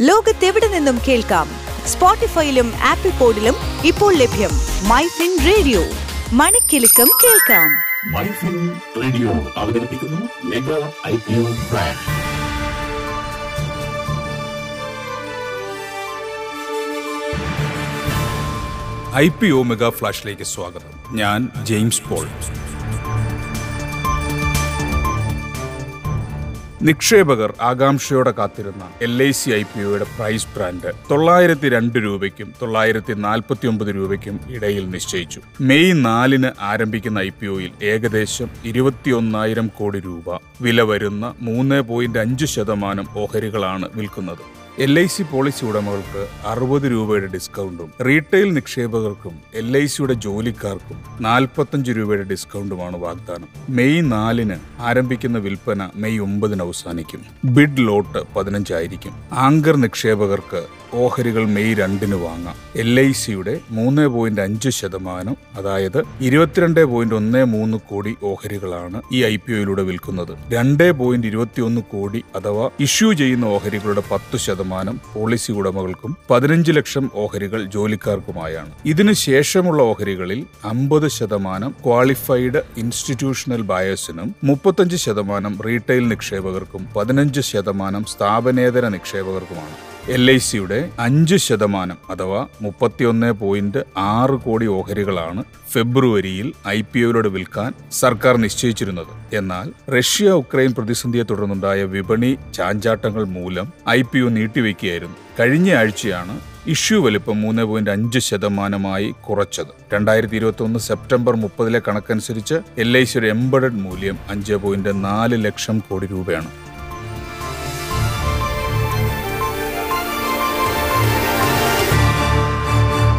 ലോകത്തെവിടെ നിന്നും കേൾക്കാം? സ്പോട്ടിഫൈയിലും ആപ്പിൾ പോഡിലും ഇപ്പോൾ ലഭ്യം മൈ ഫിൻ റേഡിയോ മണിക്കെലക്കം കേൾക്കാം. മൈഫിൻ റേഡിയോ അവതരിപ്പിക്കുന്നു mega I brand I P O mega ഫ്ലാഷിലേക്ക് സ്വാഗതം. ഞാൻ ജെയിംസ് പോൾ. നിക്ഷേപകർ ആകാംക്ഷയോടെ കാത്തിരുന്ന L I C I P ഒയുടെ പ്രൈസ് ബ്രാൻഡ് തൊള്ളായിരത്തി രണ്ട് രൂപയ്ക്കും തൊള്ളായിരത്തി നാൽപ്പത്തി ഒമ്പത് രൂപയ്ക്കും ഇടയിൽ നിശ്ചയിച്ചു. മെയ് നാലിന് ആരംഭിക്കുന്ന ഐ പി ഒയിൽ ഏകദേശം ഇരുപത്തിയൊന്നായിരം കോടി രൂപ വില വരുന്ന മൂന്ന് പോയിന്റ് അഞ്ച് ശതമാനം ഓഹരികളാണ് വിൽക്കുന്നത്. എൽ ഐ സി പോളിസി ഉടമകൾക്ക് അറുപത് രൂപയുടെ ഡിസ്കൗണ്ടും റീറ്റെയിൽ നിക്ഷേപകർക്കും എൽ ഐ സിയുടെ ജോലിക്കാർക്കും നാൽപ്പത്തഞ്ച് രൂപയുടെ ഡിസ്കൗണ്ടുമാണ് വാഗ്ദാനം. മെയ് നാലിന് ആരംഭിക്കുന്ന വിൽപ്പന മെയ് ഒമ്പതിന് അവസാനിക്കും. ബിഡ് ലോട്ട് പതിനഞ്ചായിരിക്കും ആങ്കർ നിക്ഷേപകർക്ക് ഓഹരികൾ മെയ് രണ്ടിന് വാങ്ങാം. എൽ ഐ സിയുടെ മൂന്ന് പോയിന്റ് അഞ്ച് ശതമാനം അതായത് ഇരുപത്തിരണ്ട് പോയിന്റ് ഒന്ന് മൂന്ന് കോടി ഓഹരികളാണ് ഈ ഐ പി ഒയിലൂടെ വിൽക്കുന്നത്. രണ്ട് പോയിന്റ് ഇരുപത്തിയൊന്ന് കോടി അഥവാ ഇഷ്യൂ ചെയ്യുന്ന ഓഹരികളുടെ പത്ത് ശതമാനം പോളിസി ഉടമകൾക്കും പതിനഞ്ച് ലക്ഷം ഓഹരികൾ ജോലിക്കാർക്കുമായാണ്. ഇതിനു ശേഷമുള്ള ഓഹരികളിൽ അമ്പത് ശതമാനം ക്വാളിഫൈഡ് ഇൻസ്റ്റിറ്റ്യൂഷണൽ ബയേഴ്സിനും മുപ്പത്തഞ്ച് ശതമാനം റീറ്റെയിൽ നിക്ഷേപകർക്കും പതിനഞ്ച് ശതമാനം സ്ഥാപനേതര നിക്ഷേപകർക്കുമാണ്. എൽ ഐ സിയുടെ അഞ്ച് ശതമാനം അഥവാ മുപ്പത്തിയൊന്ന് പോയിന്റ് ആറ് കോടി ഓഹരികളാണ് ഫെബ്രുവരിയിൽ ഐ പി ഒയിലൂടെ വിൽക്കാൻ സർക്കാർ നിശ്ചയിച്ചിരുന്നത്. എന്നാൽ റഷ്യ ഉക്രൈൻ പ്രതിസന്ധിയെ തുടർന്നുണ്ടായ വിപണി ചാഞ്ചാട്ടങ്ങൾ മൂലം ഐ പി ഒ നീട്ടിവെക്കുകയായിരുന്നു. കഴിഞ്ഞ ആഴ്ചയാണ് ഇഷ്യൂ വലിപ്പം മൂന്ന് പോയിന്റ് അഞ്ച് ശതമാനമായി കുറച്ചത്. രണ്ടായിരത്തി ഇരുപത്തി ഒന്ന് സെപ്റ്റംബർ മുപ്പതിലെ കണക്കനുസരിച്ച് എൽ ഐ സിയുടെ എംബഡഡ് മൂല്യം അഞ്ച് പോയിന്റ് നാല് ലക്ഷം കോടി രൂപയാണ്.